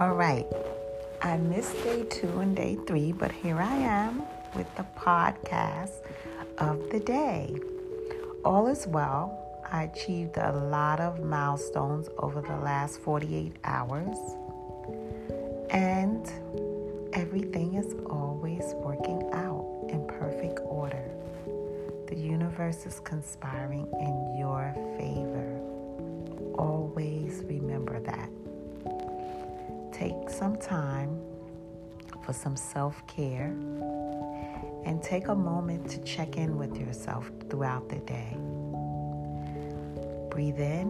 All right. I missed day two and day three, but here I am with the podcast of the day. All is well. I achieved a lot of milestones over the last 48 hours, and everything is always working out in perfect order. The universe is conspiring in your favor. Always remember that take some time for some self care and take a moment to check in with yourself throughout the day. Breathe in,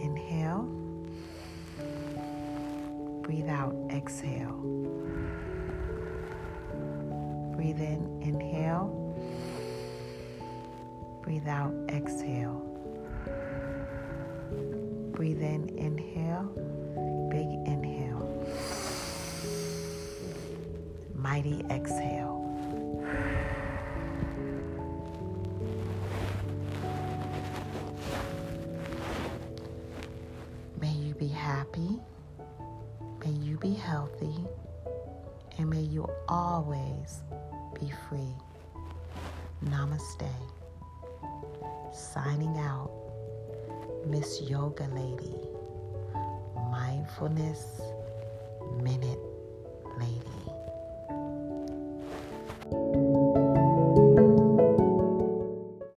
inhale. Breathe out, exhale. Breathe in, inhale. Breathe out, exhale. Breathe in, inhale. Big Mighty exhale. May you be happy. May you be healthy. And may you always be free. Namaste. Signing out, Miss Yoga Lady. Mindfulness Minute Lady.